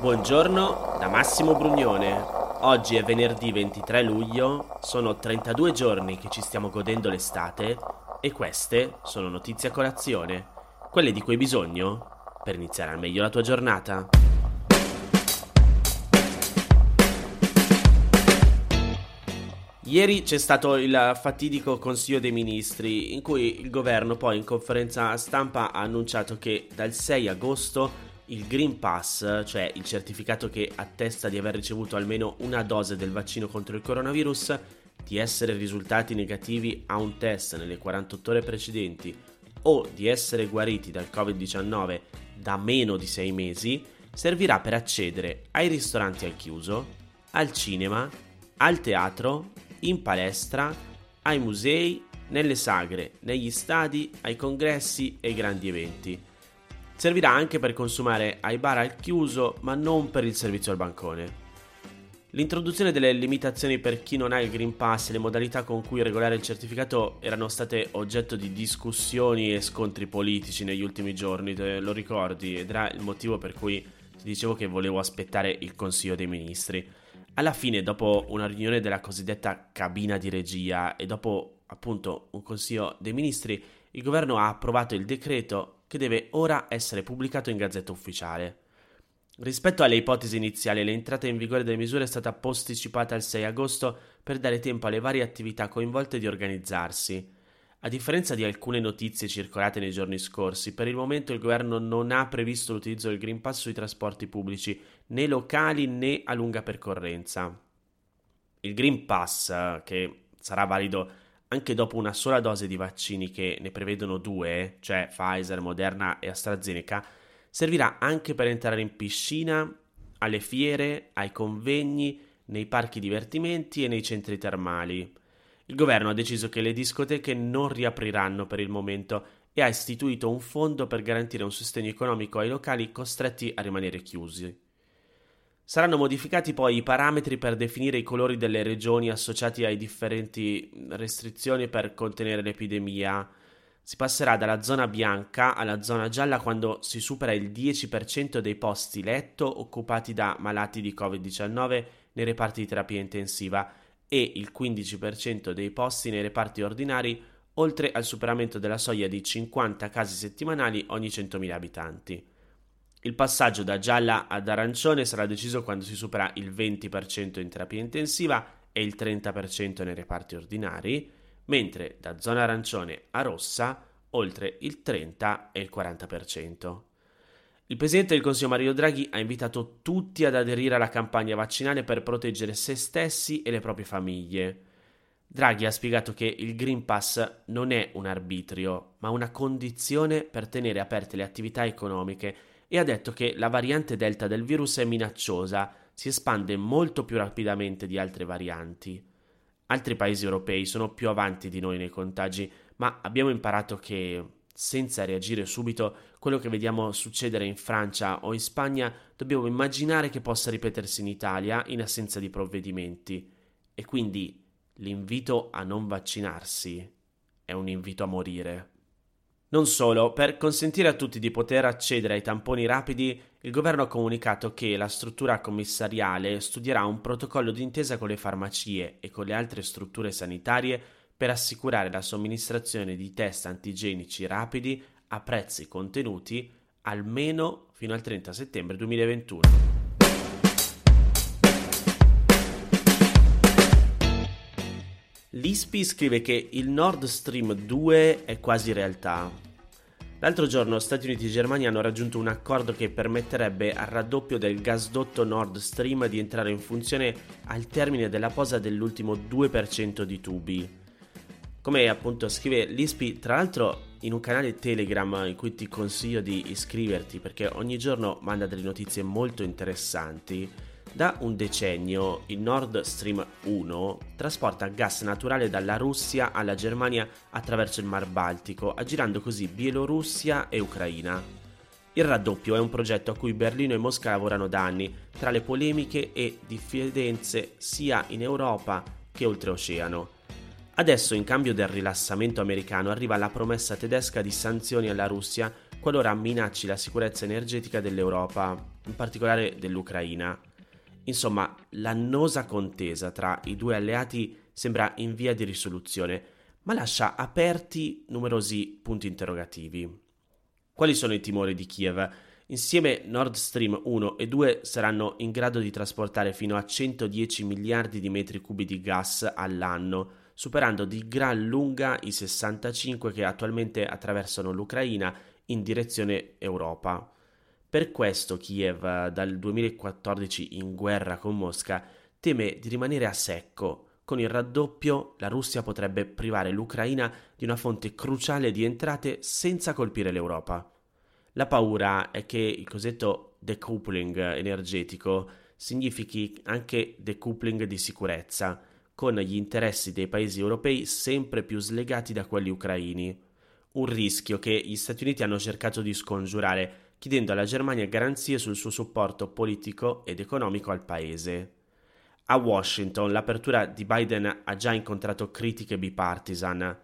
Buongiorno da Massimo Brugnone. Oggi è venerdì 23 luglio, sono 32 giorni che ci stiamo godendo l'estate e queste sono notizie a colazione, quelle di cui hai bisogno per iniziare al meglio la tua giornata. Ieri c'è stato il fatidico Consiglio dei Ministri in cui il governo poi in conferenza stampa ha annunciato che dal 6 agosto il Green Pass, cioè il certificato che attesta di aver ricevuto almeno una dose del vaccino contro il coronavirus, di essere risultati negativi a un test nelle 48 ore precedenti o di essere guariti dal Covid-19 da meno di 6 mesi, servirà per accedere ai ristoranti al chiuso, al cinema, al teatro, in palestra, ai musei, nelle sagre, negli stadi, ai congressi e ai grandi eventi Servirà anche per consumare ai bar al chiuso, ma non per il servizio al bancone. L'introduzione delle limitazioni per chi non ha il Green Pass e le modalità con cui regolare il certificato erano state oggetto di discussioni e scontri politici negli ultimi giorni, lo ricordi? Ed era il motivo per cui ti dicevo che volevo aspettare il Consiglio dei Ministri. Alla fine, dopo una riunione della cosiddetta cabina di regia e dopo appunto un Consiglio dei Ministri, il governo ha approvato il decreto che deve ora essere pubblicato in Gazzetta Ufficiale. Rispetto alle ipotesi iniziali, l'entrata in vigore delle misure è stata posticipata al 6 agosto per dare tempo alle varie attività coinvolte di organizzarsi. A differenza di alcune notizie circolate nei giorni scorsi, per il momento il governo non ha previsto l'utilizzo del Green Pass sui trasporti pubblici, né locali né a lunga percorrenza. Il Green Pass, che sarà valido anche dopo una sola dose di vaccini che ne prevedono due, cioè Pfizer, Moderna e AstraZeneca, servirà anche per entrare in piscina, alle fiere, ai convegni, nei parchi divertimenti e nei centri termali. Il governo ha deciso che le discoteche non riapriranno per il momento e ha istituito un fondo per garantire un sostegno economico ai locali costretti a rimanere chiusi. Saranno modificati poi i parametri per definire i colori delle regioni associati ai differenti restrizioni per contenere l'epidemia. Si passerà dalla zona bianca alla zona gialla quando si supera il 10% dei posti letto occupati da malati di Covid-19 nei reparti di terapia intensiva e il 15% dei posti nei reparti ordinari oltre al superamento della soglia di 50 casi settimanali ogni 100.000 abitanti. Il passaggio da gialla ad arancione sarà deciso quando si supera il 20% in terapia intensiva e il 30% nei reparti ordinari, mentre da zona arancione a rossa oltre il 30 e il 40%. Il Presidente del Consiglio Mario Draghi ha invitato tutti ad aderire alla campagna vaccinale per proteggere se stessi e le proprie famiglie. Draghi ha spiegato che il Green Pass non è un arbitrio, ma una condizione per tenere aperte le attività economiche e ha detto che la variante Delta del virus è minacciosa, si espande molto più rapidamente di altre varianti. Altri paesi europei sono più avanti di noi nei contagi, ma abbiamo imparato che, senza reagire subito, quello che vediamo succedere in Francia o in Spagna dobbiamo immaginare che possa ripetersi in Italia in assenza di provvedimenti. E quindi l'invito a non vaccinarsi è un invito a morire. Non solo, per consentire a tutti di poter accedere ai tamponi rapidi, il governo ha comunicato che la struttura commissariale studierà un protocollo d'intesa con le farmacie e con le altre strutture sanitarie per assicurare la somministrazione di test antigenici rapidi a prezzi contenuti almeno fino al 30 settembre 2021. L'ISPI scrive che il Nord Stream 2 è quasi realtà. L'altro giorno Stati Uniti e Germania hanno raggiunto un accordo che permetterebbe al raddoppio del gasdotto Nord Stream di entrare in funzione al termine della posa dell'ultimo 2% di tubi. Come appunto scrive l'ISPI, tra l'altro in un canale Telegram in cui ti consiglio di iscriverti perché ogni giorno manda delle notizie molto interessanti, da un decennio il Nord Stream 1 trasporta gas naturale dalla Russia alla Germania attraverso il Mar Baltico, aggirando così Bielorussia e Ucraina. Il raddoppio è un progetto a cui Berlino e Mosca lavorano da anni, tra le polemiche e diffidenze sia in Europa che oltreoceano. Adesso, in cambio del rilassamento americano, arriva la promessa tedesca di sanzioni alla Russia qualora minacci la sicurezza energetica dell'Europa, in particolare dell'Ucraina. Insomma, l'annosa contesa tra i due alleati sembra in via di risoluzione, ma lascia aperti numerosi punti interrogativi. Quali sono i timori di Kiev? Insieme Nord Stream 1 e 2 saranno in grado di trasportare fino a 110 miliardi di metri cubi di gas all'anno, superando di gran lunga i 65 che attualmente attraversano l'Ucraina in direzione Europa. Per questo Kiev, dal 2014 in guerra con Mosca, teme di rimanere a secco. Con il raddoppio la Russia potrebbe privare l'Ucraina di una fonte cruciale di entrate senza colpire l'Europa. La paura è che il cosiddetto decoupling energetico significhi anche decoupling di sicurezza, con gli interessi dei paesi europei sempre più slegati da quelli ucraini. Un rischio che gli Stati Uniti hanno cercato di scongiurare, chiedendo alla Germania garanzie sul suo supporto politico ed economico al paese. A Washington l'apertura di Biden ha già incontrato critiche bipartisan.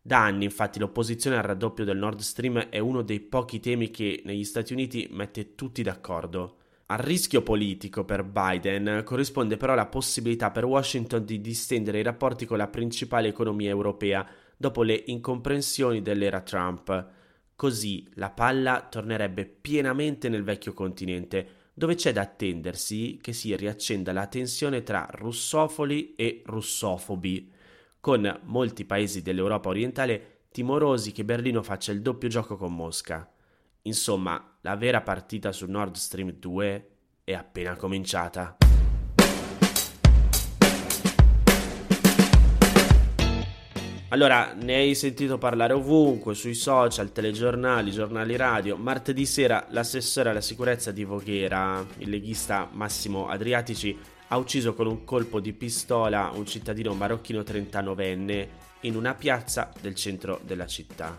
Da anni, infatti, l'opposizione al raddoppio del Nord Stream è uno dei pochi temi che negli Stati Uniti mette tutti d'accordo. Al rischio politico per Biden corrisponde però la possibilità per Washington di distendere i rapporti con la principale economia europea dopo le incomprensioni dell'era Trump. Così la palla tornerebbe pienamente nel vecchio continente, dove c'è da attendersi che si riaccenda la tensione tra russofoli e russofobi con molti paesi dell'Europa orientale timorosi che Berlino faccia il doppio gioco con Mosca. Insomma, la vera partita su Nord Stream 2 è appena cominciata. Allora, ne hai sentito parlare ovunque, sui social, telegiornali, giornali radio. Martedì sera l'assessore alla sicurezza di Voghera, il leghista Massimo Adriatici, ha ucciso con un colpo di pistola un cittadino marocchino 39enne in una piazza del centro della città.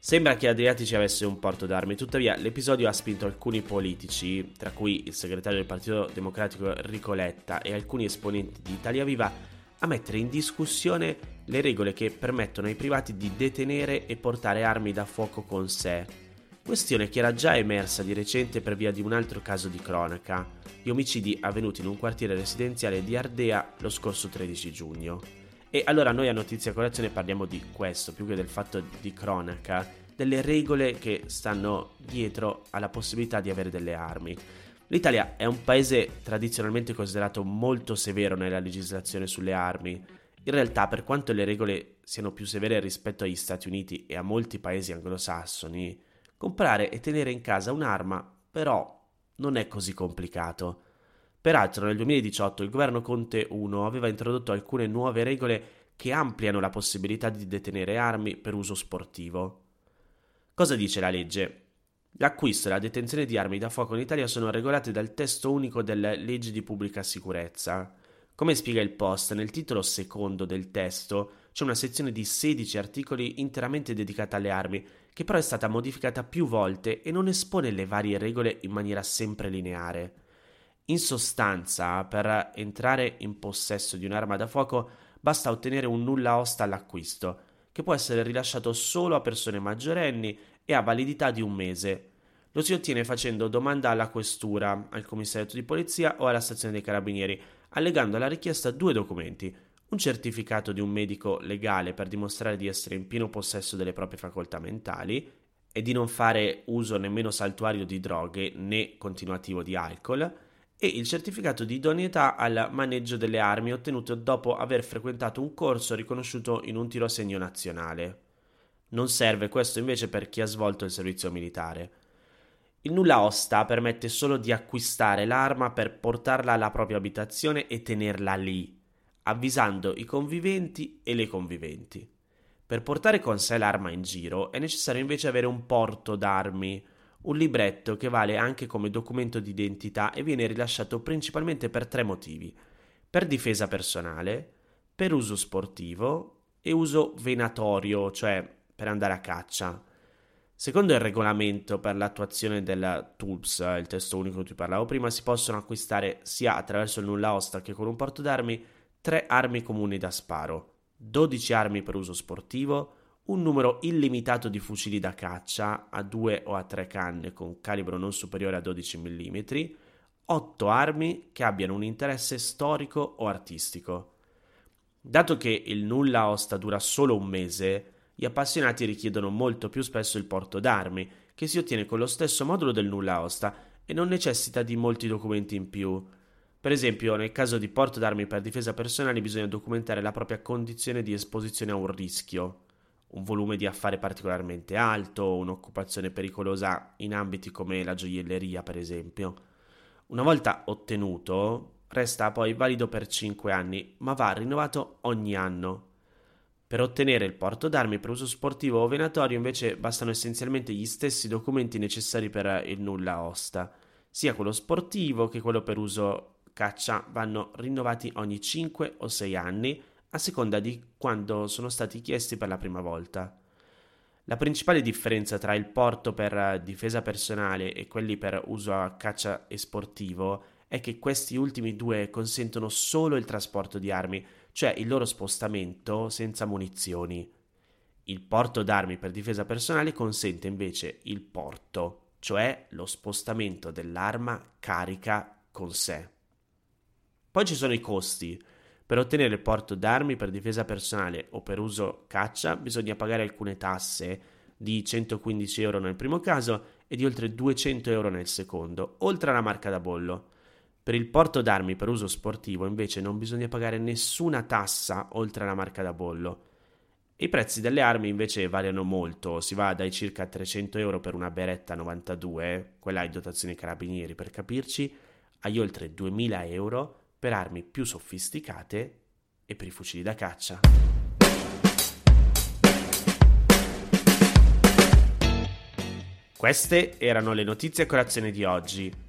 Sembra che Adriatici avesse un porto d'armi, tuttavia l'episodio ha spinto alcuni politici, tra cui il segretario del Partito Democratico Enrico Letta e alcuni esponenti di Italia Viva, a mettere in discussione le regole che permettono ai privati di detenere e portare armi da fuoco con sé questione che era già emersa di recente per via di un altro caso di cronaca, gli omicidi avvenuti in un quartiere residenziale di Ardea lo scorso 13 giugno. E allora noi a Notizia Colazione parliamo di questo, più che del fatto di cronaca, delle regole che stanno dietro alla possibilità di avere delle armi. L'Italia è un paese tradizionalmente considerato molto severo nella legislazione sulle armi. In realtà, per quanto le regole siano più severe rispetto agli Stati Uniti e a molti paesi anglosassoni, Comprare e tenere in casa un'arma, però, non è così complicato. Peraltro nel 2018 il governo Conte 1 aveva introdotto alcune nuove regole che ampliano la possibilità di detenere armi per uso sportivo. Cosa dice la legge? L'acquisto e la detenzione di armi da fuoco in Italia sono regolate dal testo unico delle leggi di pubblica sicurezza. Come spiega il Post, nel titolo secondo del testo c'è una sezione di 16 articoli interamente dedicata alle armi che però è stata modificata più volte e non espone le varie regole in maniera sempre lineare. In sostanza, per entrare in possesso di un'arma da fuoco basta ottenere un nulla osta all'acquisto, che può essere rilasciato solo a persone maggiorenni e ha validità di un mese. Lo si ottiene facendo domanda alla questura, al commissariato di polizia o alla stazione dei carabinieri, allegando alla richiesta due documenti, un certificato di un medico legale per dimostrare di essere in pieno possesso delle proprie facoltà mentali e di non fare uso nemmeno saltuario di droghe né continuativo di alcol, e il certificato di idoneità al maneggio delle armi ottenuto dopo aver frequentato un corso riconosciuto in un tiro a segno nazionale. Non serve questo invece per chi ha svolto il servizio militare. Il nulla osta permette solo di acquistare l'arma per portarla alla propria abitazione e tenerla lì, avvisando i conviventi e le conviventi. Per portare con sé l'arma in giro è necessario invece avere un porto d'armi, un libretto che vale anche come documento d'identità e viene rilasciato principalmente per tre motivi: per difesa personale, per uso sportivo e uso venatorio, cioè per andare a caccia. Secondo il regolamento per l'attuazione del TULPS, il testo unico di cui parlavo prima, si possono acquistare sia attraverso il nulla osta che con un porto d'armi 3 armi comuni da sparo, 12 armi per uso sportivo, un numero illimitato di fucili da caccia a 2 o a 3 canne con calibro non superiore a 12 mm, 8 armi che abbiano un interesse storico o artistico. Dato che il nulla osta dura solo un mese, gli appassionati richiedono molto più spesso il porto d'armi, che si ottiene con lo stesso modulo del nulla osta e non necessita di molti documenti in più. Per esempio, nel caso di porto d'armi per difesa personale bisogna documentare la propria condizione di esposizione a un rischio, un volume di affare particolarmente alto, un'occupazione pericolosa in ambiti come la gioielleria, per esempio. Una volta ottenuto, resta poi valido per 5 anni, ma va rinnovato ogni anno. Per ottenere il porto d'armi per uso sportivo o venatorio invece bastano essenzialmente gli stessi documenti necessari per il nulla osta. Sia quello sportivo che quello per uso caccia vanno rinnovati ogni 5 o 6 anni a seconda di quando sono stati chiesti per la prima volta. La principale differenza tra il porto per difesa personale e quelli per uso a caccia e sportivo è che questi ultimi due consentono solo il trasporto di armi, cioè il loro spostamento senza munizioni. Il porto d'armi per difesa personale consente invece il porto, cioè lo spostamento dell'arma carica con sé. Poi ci sono i costi. Per ottenere il porto d'armi per difesa personale o per uso caccia bisogna pagare alcune tasse di 115 euro nel primo caso e di oltre 200 euro nel secondo, oltre alla marca da bollo. Per il porto d'armi per uso sportivo invece non bisogna pagare nessuna tassa oltre alla marca da bollo. I prezzi delle armi invece variano molto, si va dai circa 300 euro per una Beretta 92, quella in dotazione carabinieri per capirci, agli oltre 2000 euro per armi più sofisticate e per i fucili da caccia. Queste erano le notizie a colazione di oggi.